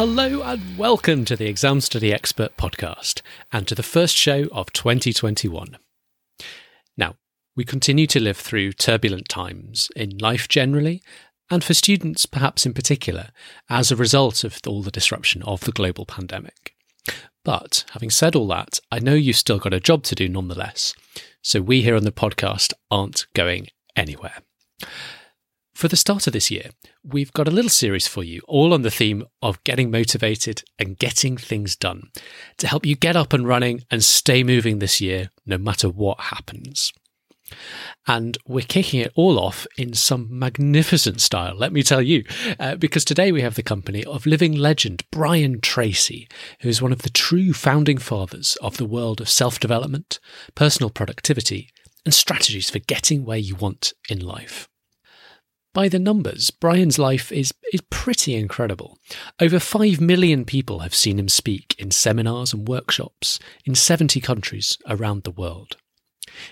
Hello and welcome to the Exam Study Expert podcast and to the first show of 2021. Now, we continue to live through turbulent times in life generally and for students perhaps in particular as a result of all the disruption of the global pandemic. But having said all that, I know you've still got a job to do nonetheless. So we here on the podcast aren't going anywhere. For the start of this year, we've got a little series for you, all on the theme of getting motivated and getting things done to help you get up and running and stay moving this year, no matter what happens. And we're kicking it all off in some magnificent style, let me tell you, uh, because today we have the company of living legend Brian Tracy, who is one of the true founding fathers of the world of self development, personal productivity, and strategies for getting where you want in life. By the numbers, Brian's life is, is pretty incredible. Over 5 million people have seen him speak in seminars and workshops in 70 countries around the world.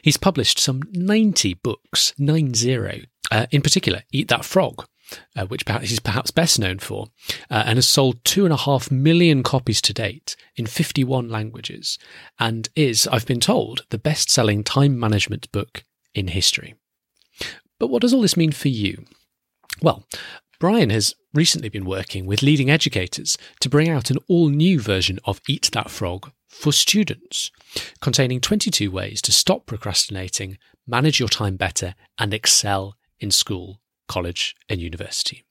He's published some 90 books, 90, uh, in particular, Eat That Frog, uh, which perhaps he's perhaps best known for, uh, and has sold two and a half million copies to date in 51 languages, and is, I've been told, the best selling time management book in history. But what does all this mean for you? Well, Brian has recently been working with leading educators to bring out an all new version of Eat That Frog for students, containing 22 ways to stop procrastinating, manage your time better, and excel in school, college, and university.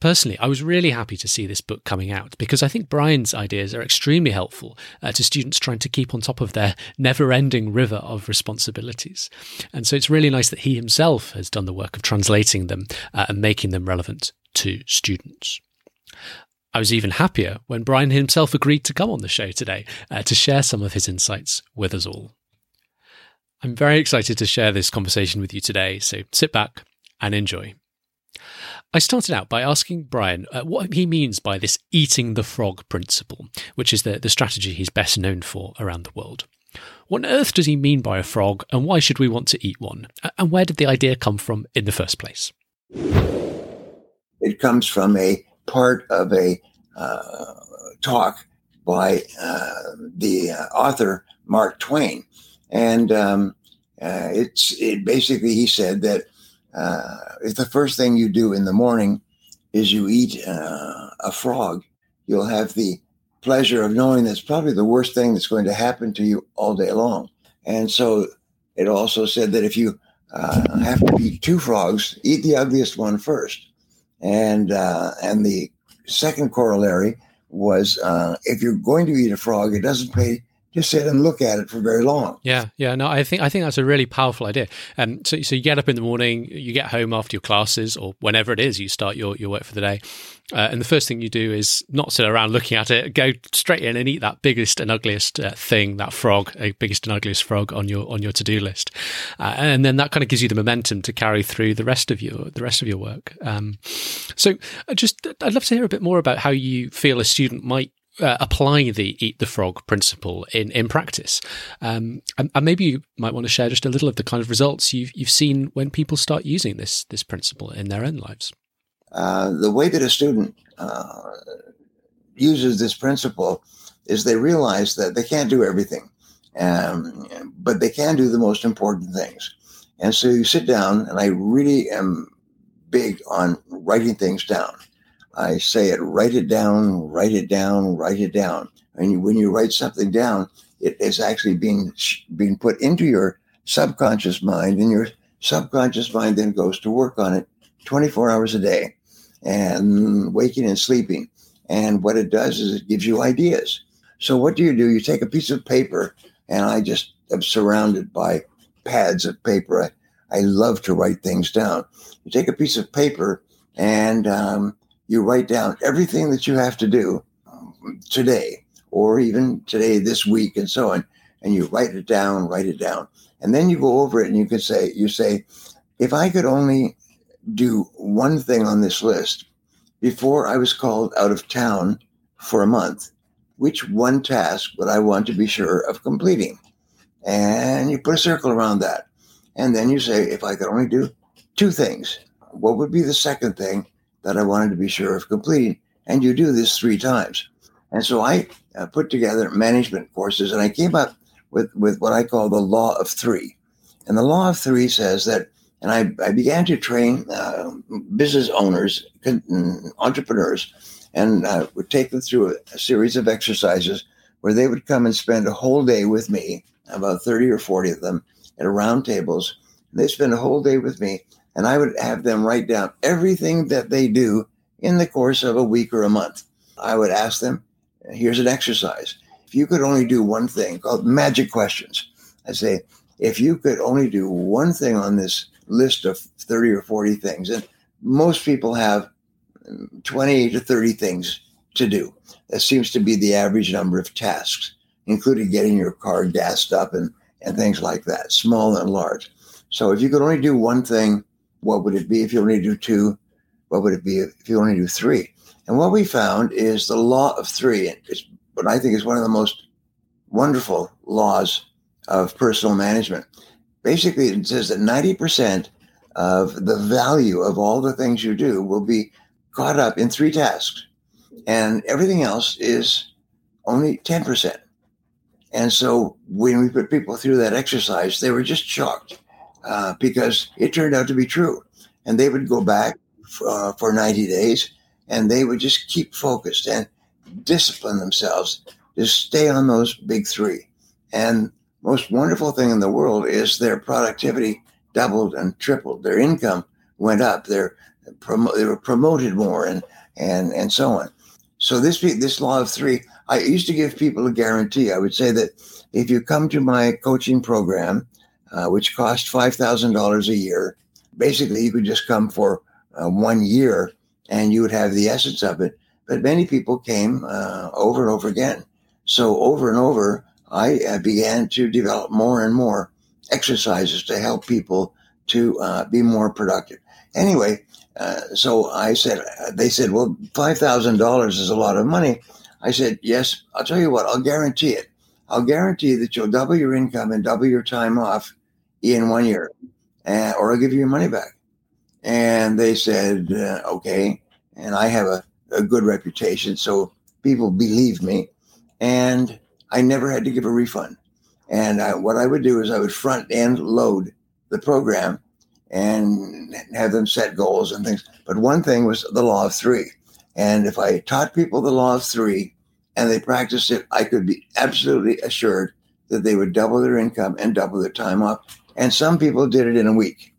Personally, I was really happy to see this book coming out because I think Brian's ideas are extremely helpful uh, to students trying to keep on top of their never ending river of responsibilities. And so it's really nice that he himself has done the work of translating them uh, and making them relevant to students. I was even happier when Brian himself agreed to come on the show today uh, to share some of his insights with us all. I'm very excited to share this conversation with you today, so sit back and enjoy. I started out by asking Brian uh, what he means by this eating the frog principle, which is the, the strategy he's best known for around the world. What on earth does he mean by a frog, and why should we want to eat one? And where did the idea come from in the first place? It comes from a part of a uh, talk by uh, the uh, author Mark Twain, and um, uh, it's it basically he said that uh, if the first thing you do in the morning is you eat uh, a frog, you'll have the pleasure of knowing that's probably the worst thing that's going to happen to you all day long. And so it also said that if you uh, have to eat two frogs, eat the ugliest one first. And uh, and the second corollary was uh, if you're going to eat a frog, it doesn't pay just sit and look at it for very long. Yeah, yeah. No, I think I think that's a really powerful idea. Um, so so you get up in the morning, you get home after your classes or whenever it is you start your your work for the day, uh, and the first thing you do is not sit around looking at it. Go straight in and eat that biggest and ugliest uh, thing, that frog, a biggest and ugliest frog on your on your to do list, uh, and then that kind of gives you the momentum to carry through the rest of your the rest of your work. Um, so, uh, just I'd love to hear a bit more about how you feel a student might uh, apply the eat the frog principle in in practice. Um, and, and, maybe you might want to share just a little of the kind of results you've you've seen when people start using this this principle in their own lives. Uh, the way that a student uh, uses this principle is they realize that they can't do everything, um, but they can do the most important things. And so you sit down, and I really am big on writing things down. I say it, write it down, write it down, write it down. And when you write something down, it is actually being being put into your subconscious mind, and your subconscious mind then goes to work on it 24 hours a day, and waking and sleeping. And what it does is it gives you ideas. So what do you do? You take a piece of paper, and I just am surrounded by pads of paper. I, I love to write things down. You take a piece of paper and um, you write down everything that you have to do um, today, or even today, this week, and so on, and you write it down, write it down, and then you go over it, and you can say, you say, if I could only do one thing on this list before I was called out of town for a month, which one task would I want to be sure of completing? And you put a circle around that. And then you say, if I could only do two things, what would be the second thing that I wanted to be sure of completing? And you do this three times. And so I uh, put together management courses and I came up with, with what I call the law of three. And the law of three says that, and I, I began to train uh, business owners, entrepreneurs, and uh, would take them through a, a series of exercises where they would come and spend a whole day with me, about 30 or 40 of them, at round tables. They spend a whole day with me, and I would have them write down everything that they do in the course of a week or a month. I would ask them, here's an exercise. If you could only do one thing called magic questions, I say, if you could only do one thing on this list of 30 or 40 things, and most people have 20 to 30 things to do. That seems to be the average number of tasks, including getting your car gassed up and, and things like that, small and large. So if you could only do one thing, what would it be? If you only do two, what would it be if you only do three? And what we found is the law of three, is what I think is one of the most wonderful laws of personal management. Basically, it says that 90% of the value of all the things you do will be caught up in three tasks, and everything else is only 10%. And so when we put people through that exercise, they were just shocked uh, because it turned out to be true. And they would go back uh, for 90 days and they would just keep focused and discipline themselves to stay on those big three. And most wonderful thing in the world is their productivity doubled and tripled. Their income went up. Promo- they were promoted more and and and so on. So this this law of three, I used to give people a guarantee. I would say that if you come to my coaching program, uh, which cost five thousand dollars a year, basically you could just come for uh, one year and you would have the essence of it. But many people came uh, over and over again. So over and over, I uh, began to develop more and more exercises to help people to uh, be more productive. Anyway, uh, so I said, they said, well, $5,000 is a lot of money. I said, yes, I'll tell you what, I'll guarantee it. I'll guarantee that you'll double your income and double your time off in one year, uh, or I'll give you your money back. And they said, uh, okay. And I have a, a good reputation, so people believe me. And I never had to give a refund. And I, what I would do is I would front end load the program and have them set goals and things. But one thing was the law of three. And if I taught people the law of three and they practiced it, I could be absolutely assured that they would double their income and double their time off. And some people did it in a week.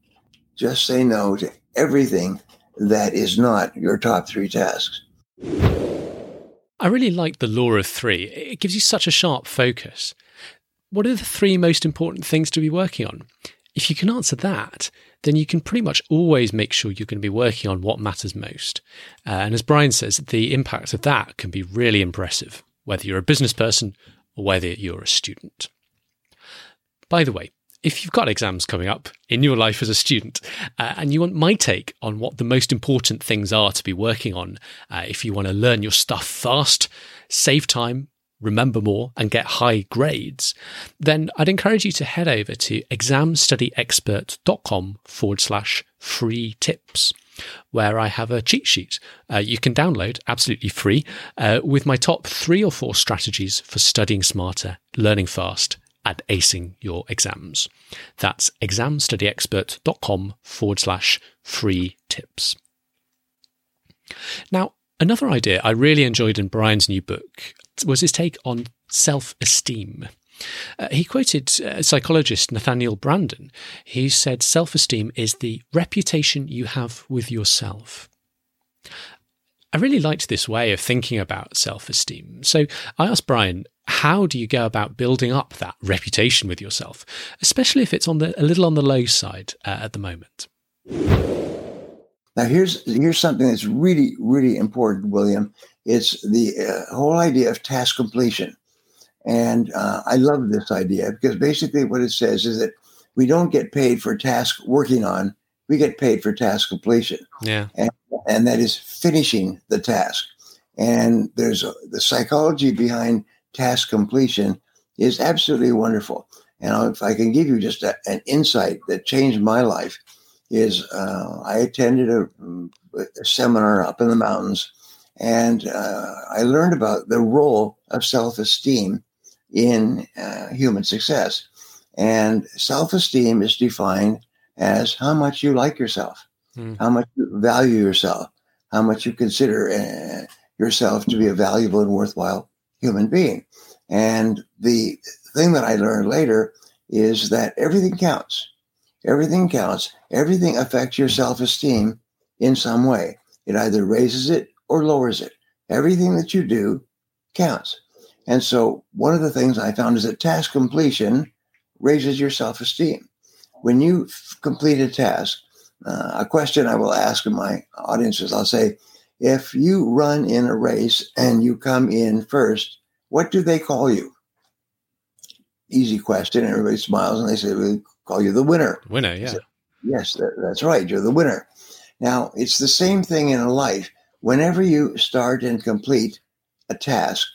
Just say no to everything that is not your top three tasks. I really like the law of three. It gives you such a sharp focus. What are the three most important things to be working on? If you can answer that, then you can pretty much always make sure you're going to be working on what matters most. Uh, and as Brian says, the impact of that can be really impressive, whether you're a business person or whether you're a student. By the way, if you've got exams coming up in your life as a student uh, and you want my take on what the most important things are to be working on, uh, if you want to learn your stuff fast, save time, remember more, and get high grades, then I'd encourage you to head over to examstudyexpert.com forward slash free tips where I have a cheat sheet uh, you can download absolutely free uh, with my top three or four strategies for studying smarter, learning fast, and acing your exams. That's examstudyexpert.com forward slash free tips. Now, another idea I really enjoyed in Brian's new book was his take on self esteem. Uh, he quoted uh, psychologist Nathaniel Branden. He said, Self esteem is the reputation you have with yourself. I really liked this way of thinking about self esteem. So I asked Brian, how do you go about building up that reputation with yourself, especially if it's on the, a little on the low side uh, at the moment? Now, here's here's something that's really really important, William. It's the uh, whole idea of task completion. And uh, I love this idea because basically what it says is that we don't get paid for task working on, we get paid for task completion. Yeah. And, and that is finishing the task. And there's a, the psychology behind task completion is absolutely wonderful. And if I can give you just a, an insight that changed my life, is uh, I attended a, a, seminar up in the mountains, and uh, I learned about the role of self-esteem in uh, human success. And self-esteem is defined as how much you like yourself, mm. how much you value yourself, how much you consider uh, yourself to be a valuable and worthwhile human being. And the thing that I learned later is that everything counts. Everything counts. Everything affects your self esteem in some way. It either raises it or lowers it. Everything that you do counts. And so, one of the things I found is that task completion raises your self esteem. When you complete a task, uh, a question I will ask in my audiences, I'll say, if you run in a race and you come in first, what do they call you? Easy question. Everybody smiles and they say, we call you the winner. Winner, yeah. Say, yes, that, that's right. You're the winner. Now, it's the same thing in a life. Whenever you start and complete a task,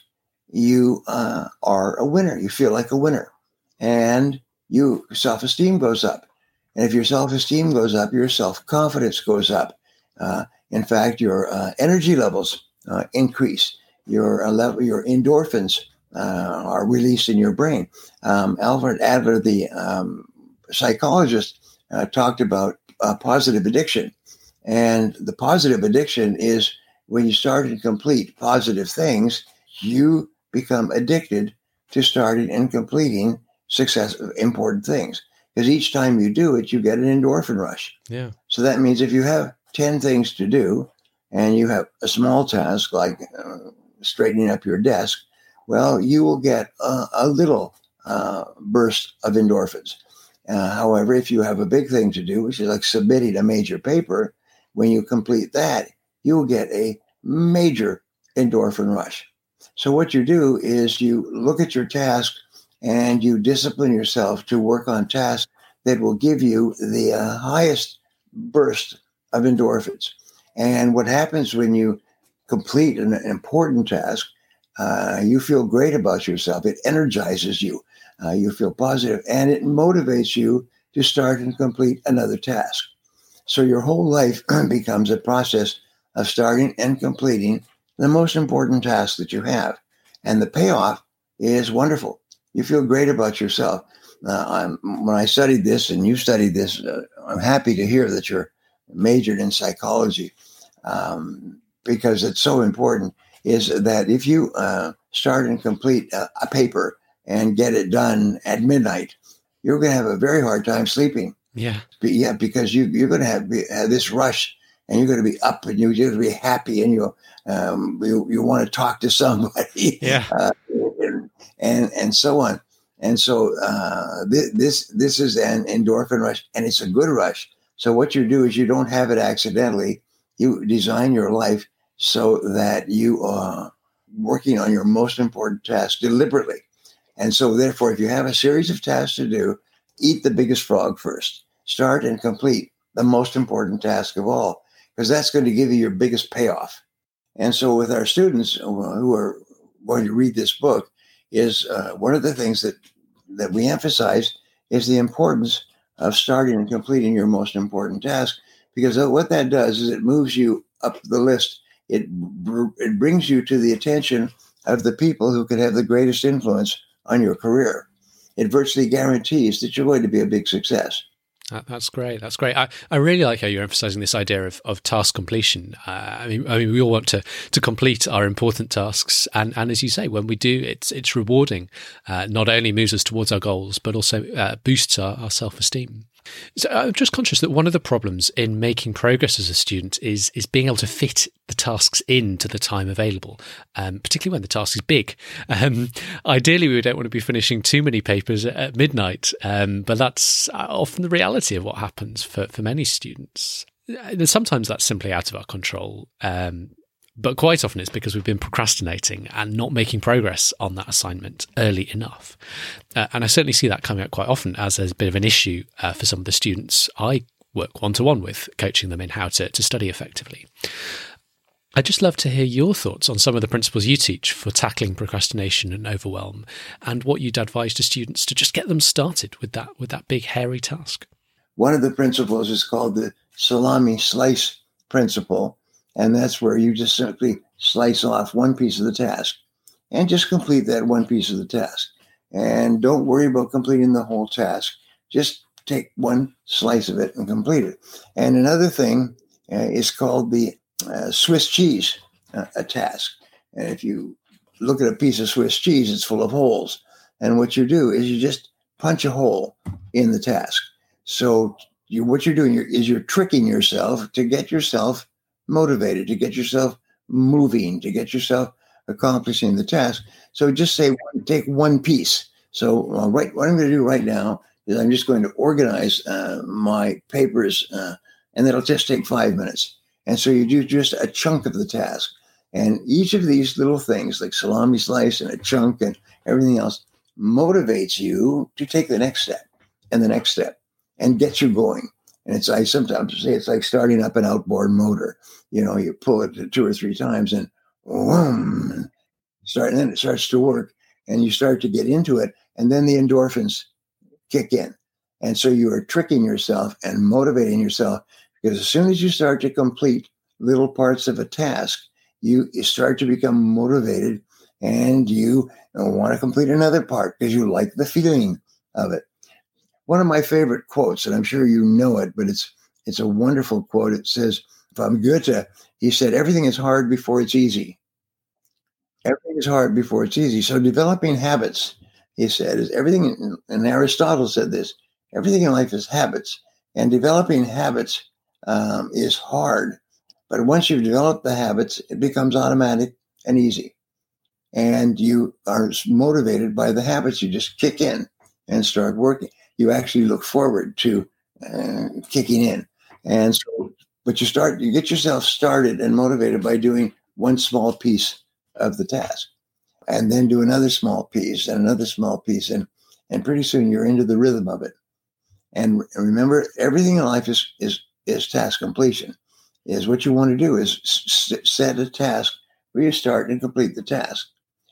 you uh, are a winner. You feel like a winner. And you self esteem goes up. And if your self esteem goes up, your self confidence goes up. Uh, in fact, your uh, energy levels uh, increase. Your uh, level, your endorphins uh, are released in your brain. Um, Adler, the um, psychologist, uh, talked about positive addiction, and the positive addiction is when you start and complete positive things, you become addicted to starting and completing success of important things because each time you do it you get an endorphin rush yeah so that means if you have 10 things to do and you have a small task like uh, straightening up your desk, well, you will get a, a little uh, burst of endorphins. Uh, however, if you have a big thing to do, which is like submitting a major paper, when you complete that, you will get a major endorphin rush. So, what you do is you look at your task and you discipline yourself to work on tasks that will give you the uh, highest burst of endorphins. And what happens when you complete an, important task, uh, you feel great about yourself. It energizes you. Uh, you feel positive, and it motivates you to start and complete another task. So your whole life becomes a process of starting and completing the most important task that you have. And the payoff is wonderful. You feel great about yourself. Uh, when I studied this and you studied this, uh, I'm happy to hear that you're majored in psychology um, because it's so important is that if you uh, start and complete a, a, paper and get it done at midnight, you're going to have a very hard time sleeping. Yeah. yeah, because you, you're going to have, have this rush and you're going to be up and you're going to be happy and you um, you, you want to talk to somebody. Yeah. Uh, and, and, so on. And so uh, th- this this is an endorphin rush, and it's a good rush so what you do is you don't have it accidentally. You design your life so that you are working on your most important task deliberately. And so therefore, if you have a series of tasks to do, eat the biggest frog first. Start and complete the most important task of all, because that's going to give you your biggest payoff. And so with our students who are going to read this book, is uh, one of the things that that we emphasize is the importance of starting and completing your most important task. Because what that does is it moves you up the list. It, it brings you to the attention of the people who could have the greatest influence on your career. It virtually guarantees that you're going to be a big success. That's great. That's great. I, I really like how you're emphasizing this idea of, of task completion. Uh, I mean, I mean, we all want to to complete our important tasks, and, and as you say, when we do, it's it's rewarding. Uh, not only moves us towards our goals, but also uh, boosts our, our self esteem. So I'm just conscious that one of the problems in making progress as a student is is being able to fit the tasks into the time available, um, particularly when the task is big. Um, ideally, we don't want to be finishing too many papers at midnight, um, but that's uh, often the reality of what happens for, for many students. Uh, sometimes that's simply out of our control. Um, but quite often it's because we've been procrastinating and not making progress on that assignment early enough. Uh, and I certainly see that coming up quite often as a bit of an issue uh, for some of the students I work one to one with, coaching them in how to, to study effectively. I'd just love to hear your thoughts on some of the principles you teach for tackling procrastination and overwhelm, and what you'd advise to students to just get them started with that with that big hairy task. One of the principles is called the salami slice principle, and that's where you just simply slice off one piece of the task and just complete that one piece of the task. And don't worry about completing the whole task. Just take one slice of it and complete it. And another thing uh, is called the uh, Swiss cheese uh, a task. And if you look at a piece of Swiss cheese, it's full of holes. And what you do is you just punch a hole in the task. So you, what you're doing is you're tricking yourself to get yourself motivated, to get yourself moving, to get yourself accomplishing the task. So just say, take one piece. So uh, right, what I'm going to do right now is I'm just going to organize uh, my papers, uh, and that'll just take five minutes. And so you do just a chunk of the task. And each of these little things, like salami slice and a chunk and everything else, motivates you to take the next step and the next step and gets you going. And it's I sometimes say it's like starting up an outboard motor. You know, you pull it two or three times and boom, start and then it starts to work and you start to get into it. And then the endorphins kick in. And so you are tricking yourself and motivating yourself because as soon as you start to complete little parts of a task, you, you start to become motivated and you want to complete another part because you like the feeling of it. One of my favorite quotes, and I'm sure you know it, but it's it's a wonderful quote. It says, from Goethe, he said, everything is hard before it's easy. Everything is hard before it's easy. So developing habits, he said, is everything, and Aristotle said this, everything in life is habits. And developing habits um, is hard. But once you've developed the habits, it becomes automatic and easy. And you are motivated by the habits. You just kick in and start working. You actually look forward to uh, kicking in. And so, but you start, you get yourself started and motivated by doing one small piece of the task and then do another small piece and another small piece. And, and pretty soon you're into the rhythm of it. And remember, everything in life is, is is task completion. Is what you want to do is set a task where you start and complete the task.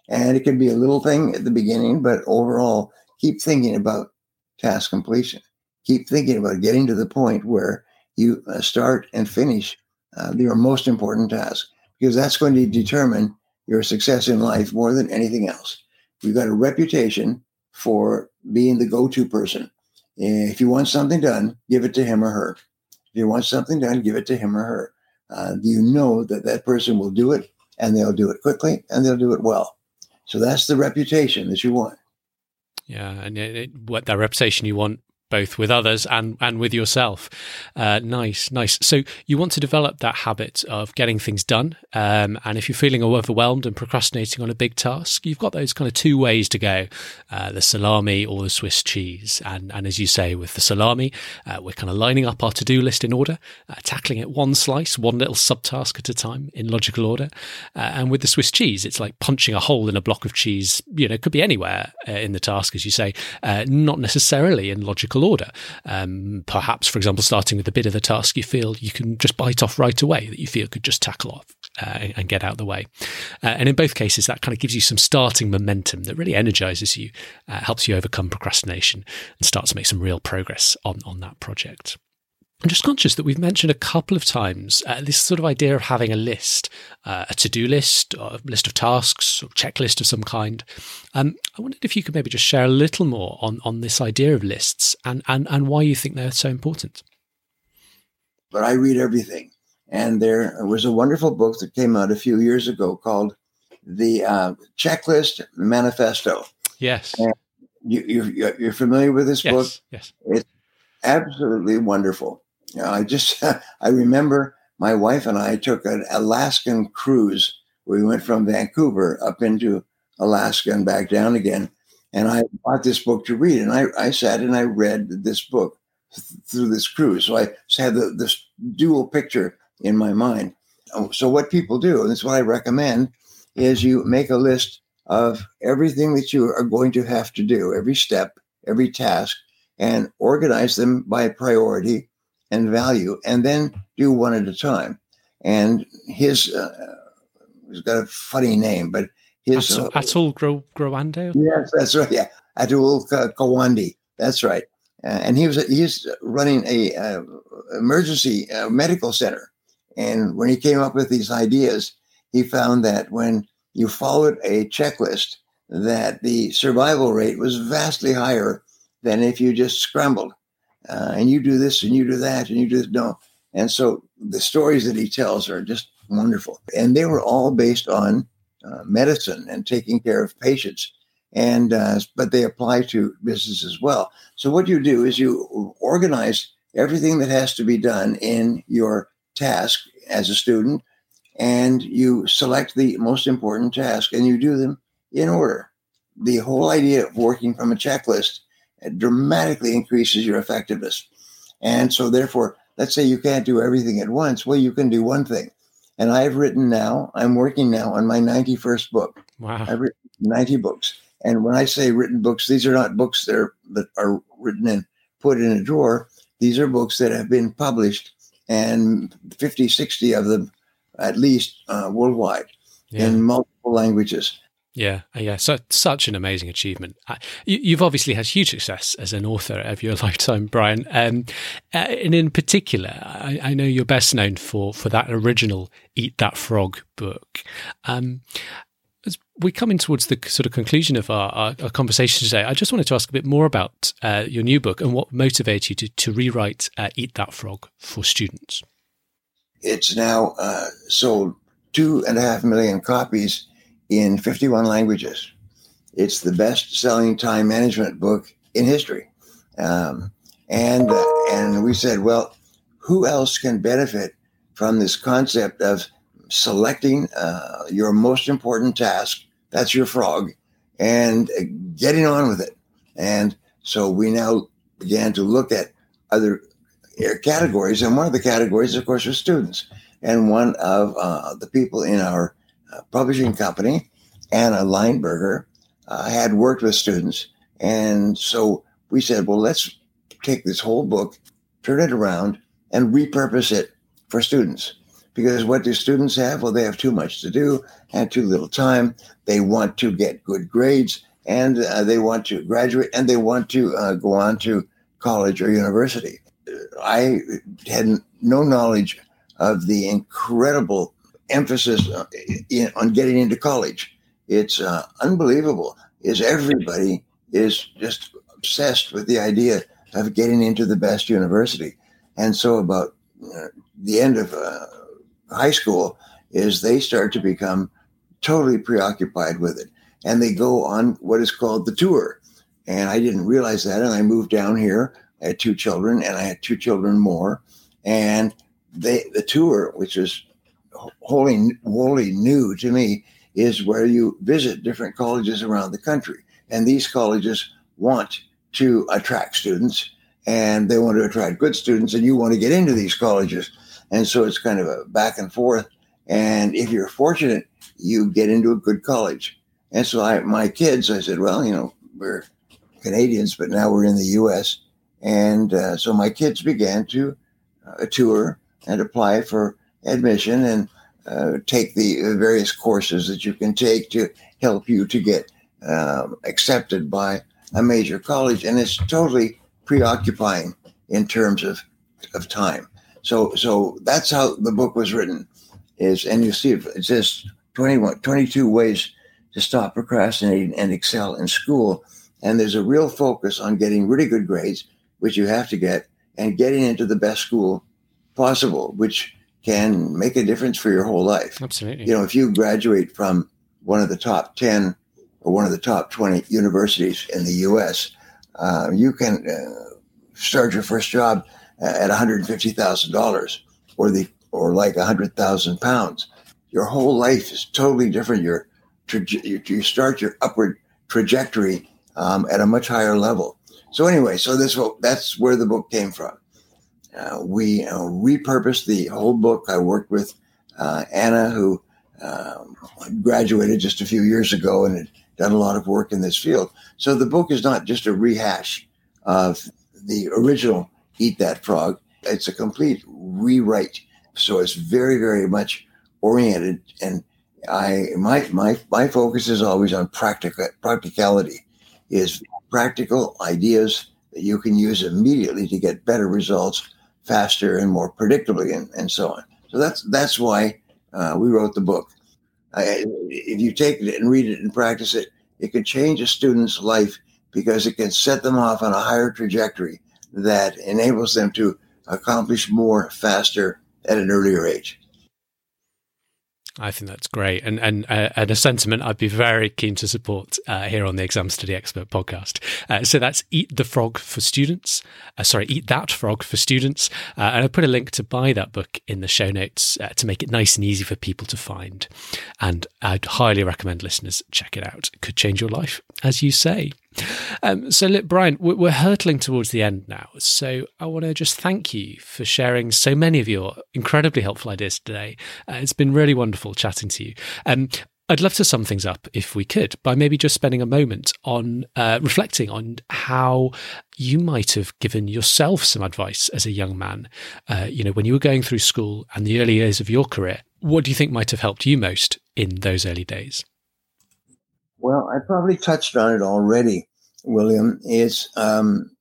And it can be a little thing at the beginning, but overall, keep thinking about task completion. Keep thinking about getting to the point where you uh, start and finish uh, your most important task, because that's going to determine your success in life more than anything else. You've got a reputation for being the go to person. If you want something done, give it to him or her. If you want something done, give it to him or her. Uh, you know that that person will do it and they'll do it quickly and they'll do it well. So that's the reputation that you want. Yeah, and it, it, what that reputation you want both with others and and with yourself. Uh, nice, nice. So you want to develop that habit of getting things done. Um, and if you're feeling overwhelmed and procrastinating on a big task, you've got those kind of two ways to go: uh, the salami or the Swiss cheese. And and as you say, with the salami, uh, we're kind of lining up our to do list in order, uh, tackling it one slice, one little subtask at a time in logical order. Uh, and with the Swiss cheese, it's like punching a hole in a block of cheese. You know, it could be anywhere uh, in the task, as you say, not necessarily in logical order. Um, perhaps, for example, starting with a bit of the task you feel you can just bite off right away that you feel could just tackle off uh, and get out the way. Uh, and in both cases, that kind of gives you some starting momentum that really energizes you, uh, helps you overcome procrastination and start to make some real progress on, on that project. I'm just conscious that we've mentioned a couple of times uh, this sort of idea of having a list, uh, a to do list, a list of tasks, or checklist of some kind. Um, I wondered if you could maybe just share a little more on, on this idea of lists and, and, and why you think they're so important. But I read everything. And there was a wonderful book that came out a few years ago called The uh, Checklist Manifesto. Yes. And you, you're, you're familiar with this yes, book? Yes. It's absolutely wonderful. You know, I just I remember my wife and I took an Alaskan cruise. We went from Vancouver up into Alaska and back down again. And I bought this book to read, and I, I sat and I read this book th- through this cruise. So I had the, this dual picture in my mind. Oh, so what people do, and this is what I recommend, is you make a list of everything that you are going to have to do, every step, every task, and organize them by priority and value, and then do one at a time. And his, uh, he's got a funny name, but his Atul, uh, Atul Gro- Gawande. Yes, that's right. Yeah, Atul Gawande. That's right. Uh, and he was he's running a uh, emergency uh, medical center. And when he came up with these ideas, he found that when you followed a checklist, that the survival rate was vastly higher than if you just scrambled. Uh, and you do this and you do that and you do this. No. And so the stories that he tells are just wonderful. And they were all based on uh, medicine and taking care of patients. And uh, but they apply to business as well. So what you do is you organize everything that has to be done in your task as a student, and you select the most important task and you do them in order. The whole idea of working from a checklist dramatically increases your effectiveness. And so, therefore, let's say you can't do everything at once. Well, you can do one thing. And I've written now, I'm working now on my 91st book. Wow. I've written 90 books. And when I say written books, these are not books that are, that are written and put in a drawer. These are books that have been published, and 50, 60 of them at least uh, worldwide yeah. in multiple languages. Yeah, yeah, so such an amazing achievement. You, have obviously had huge success as an author of your lifetime, Brian. Um, uh, and in particular, I, I, know you're best known for for that original "Eat That Frog" book. Um, as we're coming towards the sort of conclusion of our, our, our, conversation today, I just wanted to ask a bit more about uh, your new book and what motivated you to, to rewrite uh, "Eat That Frog" for students. It's now uh, sold two and a half million copies in 51 languages. It's the best selling time management book in history. Um, and, uh, and we said, well, who else can benefit from this concept of selecting uh, your most important task? That's your frog, and uh, getting on with it. And so we now began to look at other categories. And one of the categories, of course, was students. And one of uh, the people in our publishing company, Anna Leinberger, uh, had worked with students. And so we said, well, let's take this whole book, turn it around, and repurpose it for students. Because what do students have? Well, they have too much to do and too little time. They want to get good grades and uh, they want to graduate and they want to uh, go on to college or university. I had no knowledge of the incredible emphasis uh, on getting into college. It's uh, unbelievable. Is everybody is just obsessed with the idea of getting into the best university, and so about uh, the end of uh, high school is they start to become totally preoccupied with it, and they go on what is called the tour. And I didn't realize that, and I moved down here. I had two children, and I had two children more, and they the tour, which is wholly wholly new to me, is where you visit different colleges around the country, and these colleges want to attract students, and they want to attract good students, and you want to get into these colleges, and so it's kind of a back and forth. And if you're fortunate, you get into a good college. And so I, my kids, I said, well, you know, we're Canadians, but now we're in the U.S. And uh, so my kids began to uh, tour and apply for admission and uh, take the various courses that you can take to help you to get um, accepted by a major college. And it's totally preoccupying in terms of, of time. So, so that's how the book was written is, and you see it says 21, 22 ways to stop procrastinating and excel in school. And there's a real focus on getting really good grades, which you have to get, and getting into the best school possible, which can make a difference for your whole life. Absolutely. You know, if you graduate from one of the top 10 or one of the top 20 universities in the US, uh, you can uh, start your first job at $150,000 or the or like 100,000 pounds. Your whole life is totally different. Your you start your upward trajectory um, at a much higher level. So anyway, so this that's where the book came from. Uh, we uh, repurposed the whole book. I worked with uh, Anna, who um, graduated just a few years ago and had done a lot of work in this field. So the book is not just a rehash of the original Eat That Frog. It's a complete rewrite. So it's very, very much oriented. And I my my my focus is always on practical practicality, is practical ideas that you can use immediately to get better results faster and more predictably and, and so on. So that's that's why uh, we wrote the book. I, if you take it and read it and practice it, it can change a student's life because it can set them off on a higher trajectory that enables them to accomplish more faster at an earlier age. I think that's great, and and uh, and a sentiment I'd be very keen to support uh, here on the Exam Study Expert podcast. Uh, so that's Eat the Frog for Students. Uh, sorry, Eat That Frog for Students, uh, and I put a link to buy that book in the show notes uh, to make it nice and easy for people to find. And I'd highly recommend listeners check it out. It could change your life, as you say. Um, so, look, Brian, we're hurtling towards the end now. So, I want to just thank you for sharing so many of your incredibly helpful ideas today. Uh, it's been really wonderful chatting to you. Um, I'd love to sum things up if we could by maybe just spending a moment on uh, reflecting on how you might have given yourself some advice as a young man. Uh, you know, when you were going through school and the early years of your career, what do you think might have helped you most in those early days? Well, I probably touched on it already, William. It's um,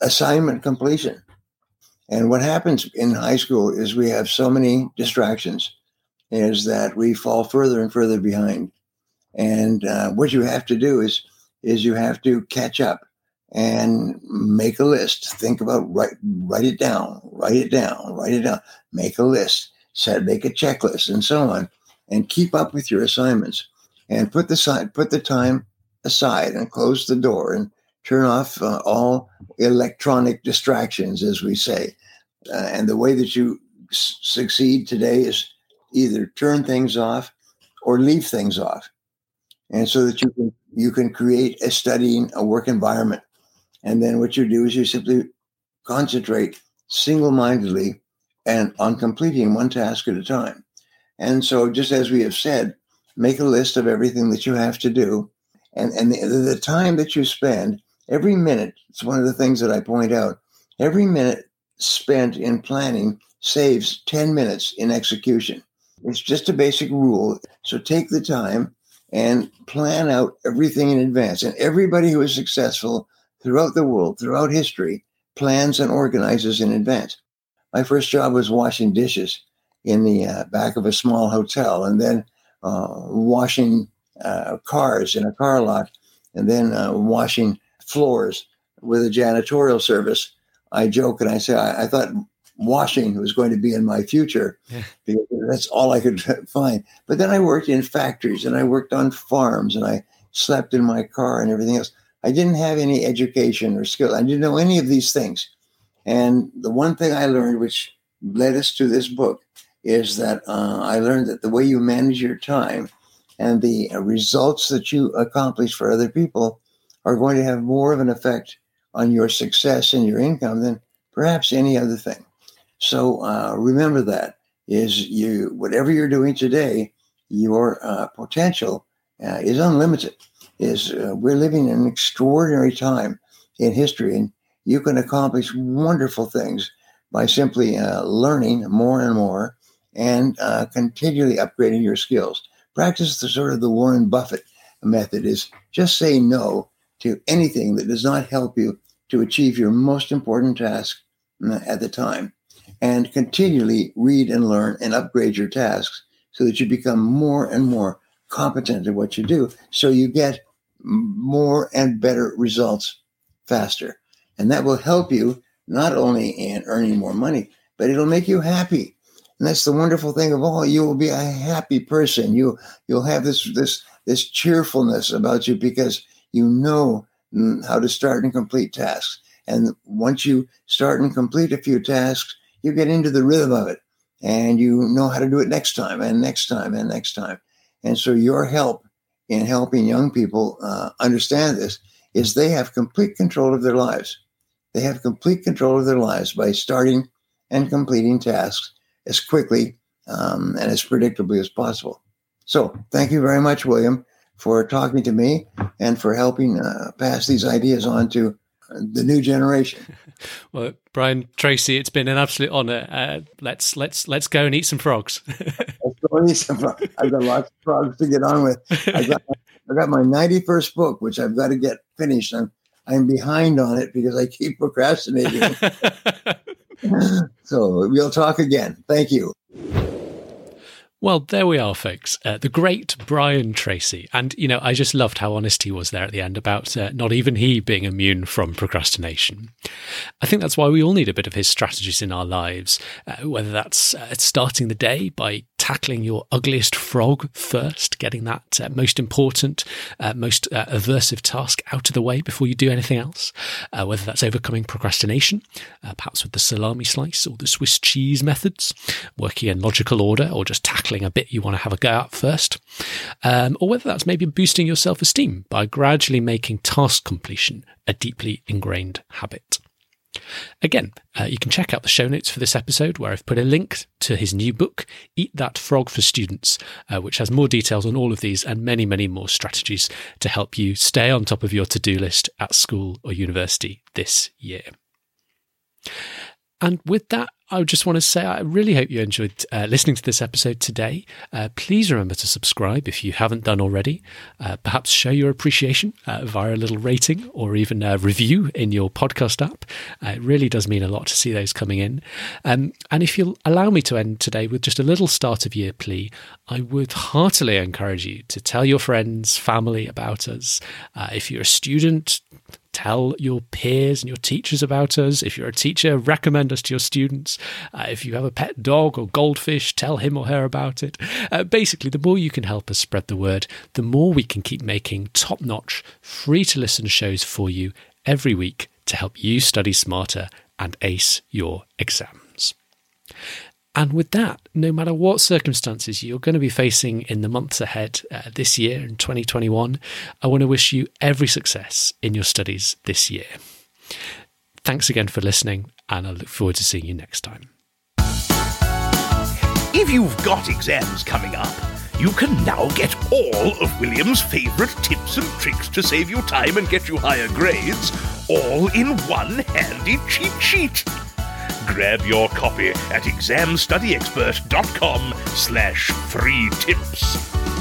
assignment completion. And what happens in high school is we have so many distractions, is that we fall further and further behind. And uh, what you have to do is is you have to catch up and make a list. Think about write write it down, write it down, write it down. Make a list, set make a checklist, and so on, and keep up with your assignments and put the side, put the time aside and close the door and turn off uh, all electronic distractions, as we say. Uh, and the way that you s- succeed today is either turn things off or leave things off, and so that you can you can create a studying a work environment. And then what you do is you simply concentrate single-mindedly and on completing one task at a time. And so, just as we have said, make a list of everything that you have to do. And, and the, the time that you spend, every minute, it's one of the things that I point out, every minute spent in planning saves 10 minutes in execution. It's just a basic rule. So take the time and plan out everything in advance. And everybody who is successful throughout the world, throughout history, plans and organizes in advance. My first job was washing dishes in the uh, back of a small hotel. And then uh, washing uh, cars in a car lot and then uh, washing floors with a janitorial service. I joke and I say I, I thought washing was going to be in my future yeah. because that's all I could find. But then I worked in factories and I worked on farms and I slept in my car and everything else. I didn't have any education or skill. I didn't know any of these things. And the one thing I learned, which led us to this book, is that uh, I learned that the way you manage your time and the results that you accomplish for other people are going to have more of an effect on your success and your income than perhaps any other thing. So uh, remember that is you whatever you're doing today, your uh, potential uh, is unlimited. Is uh, we're living in an extraordinary time in history, and you can accomplish wonderful things by simply uh, learning more and more and uh, continually upgrading your skills. Practice the sort of the Warren Buffett method is just say no to anything that does not help you to achieve your most important task uh, at the time. And continually read and learn and upgrade your tasks so that you become more and more competent at what you do. So you get more and better results faster. And that will help you not only in earning more money, but it'll make you happy. And that's the wonderful thing of all. You will be a happy person. You you'll have this this this cheerfulness about you because you know mm, how to start and complete tasks. And once you start and complete a few tasks, you get into the rhythm of it, and you know how to do it next time and next time and next time. And so your help in helping young people uh, understand this is they have complete control of their lives. They have complete control of their lives by starting and completing tasks as quickly um, and as predictably as possible. So, thank you very much, William, for talking to me and for helping uh, pass these ideas on to the new generation. Well, Brian Tracy, it's been an absolute honour. Uh, let's let's let's go and eat some frogs. let's go and eat some frogs. I've got lots of frogs to get on with. I got I got my ninety first book, which I've got to get finished. I'm I'm behind on it because I keep procrastinating. So we'll talk again. Thank you. Well, there we are, folks. Uh, the great Brian Tracy. And, you know, I just loved how honest he was there at the end about uh, not even he being immune from procrastination. I think that's why we all need a bit of his strategies in our lives, uh, whether that's uh, starting the day by tackling your ugliest frog first, getting that uh, most important, uh, most uh, aversive task out of the way before you do anything else. Uh, whether that's overcoming procrastination, uh, perhaps with the salami slice or the Swiss cheese methods, working in logical order, or just tackling a bit you want to have a go at first. Um, or whether that's maybe boosting your self esteem by gradually making task completion a deeply ingrained habit. Again, uh, you can check out the show notes for this episode where I've put a link to his new book, Eat That Frog for Students, uh, which has more details on all of these and many, many more strategies to help you stay on top of your to do list at school or university this year. And with that, I just want to say I really hope you enjoyed uh, listening to this episode today. Uh, please remember to subscribe if you haven't done already. Uh, perhaps show your appreciation uh, via a little rating or even a review in your podcast app. Uh, it really does mean a lot to see those coming in. Um, and if you'll allow me to end today with just a little start of year plea, I would heartily encourage you to tell your friends, family about us. Uh, if you're a student, tell your peers and your teachers about us. If you're a teacher, recommend us to your students. Uh, if you have a pet dog or goldfish, tell him or her about it. Uh, basically, the more you can help us spread the word, the more we can keep making top notch, free to listen shows for you every week to help you study smarter and ace your exams. And with that, no matter what circumstances you're going to be facing in the months ahead uh, this year in 2021, I want to wish you every success in your studies this year. Thanks again for listening, and I look forward to seeing you next time. If you've got exams coming up, you can now get all of William's favourite tips and tricks to save you time and get you higher grades, all in one handy cheat sheet. Grab your copy at examstudyexpert.com slash free tips.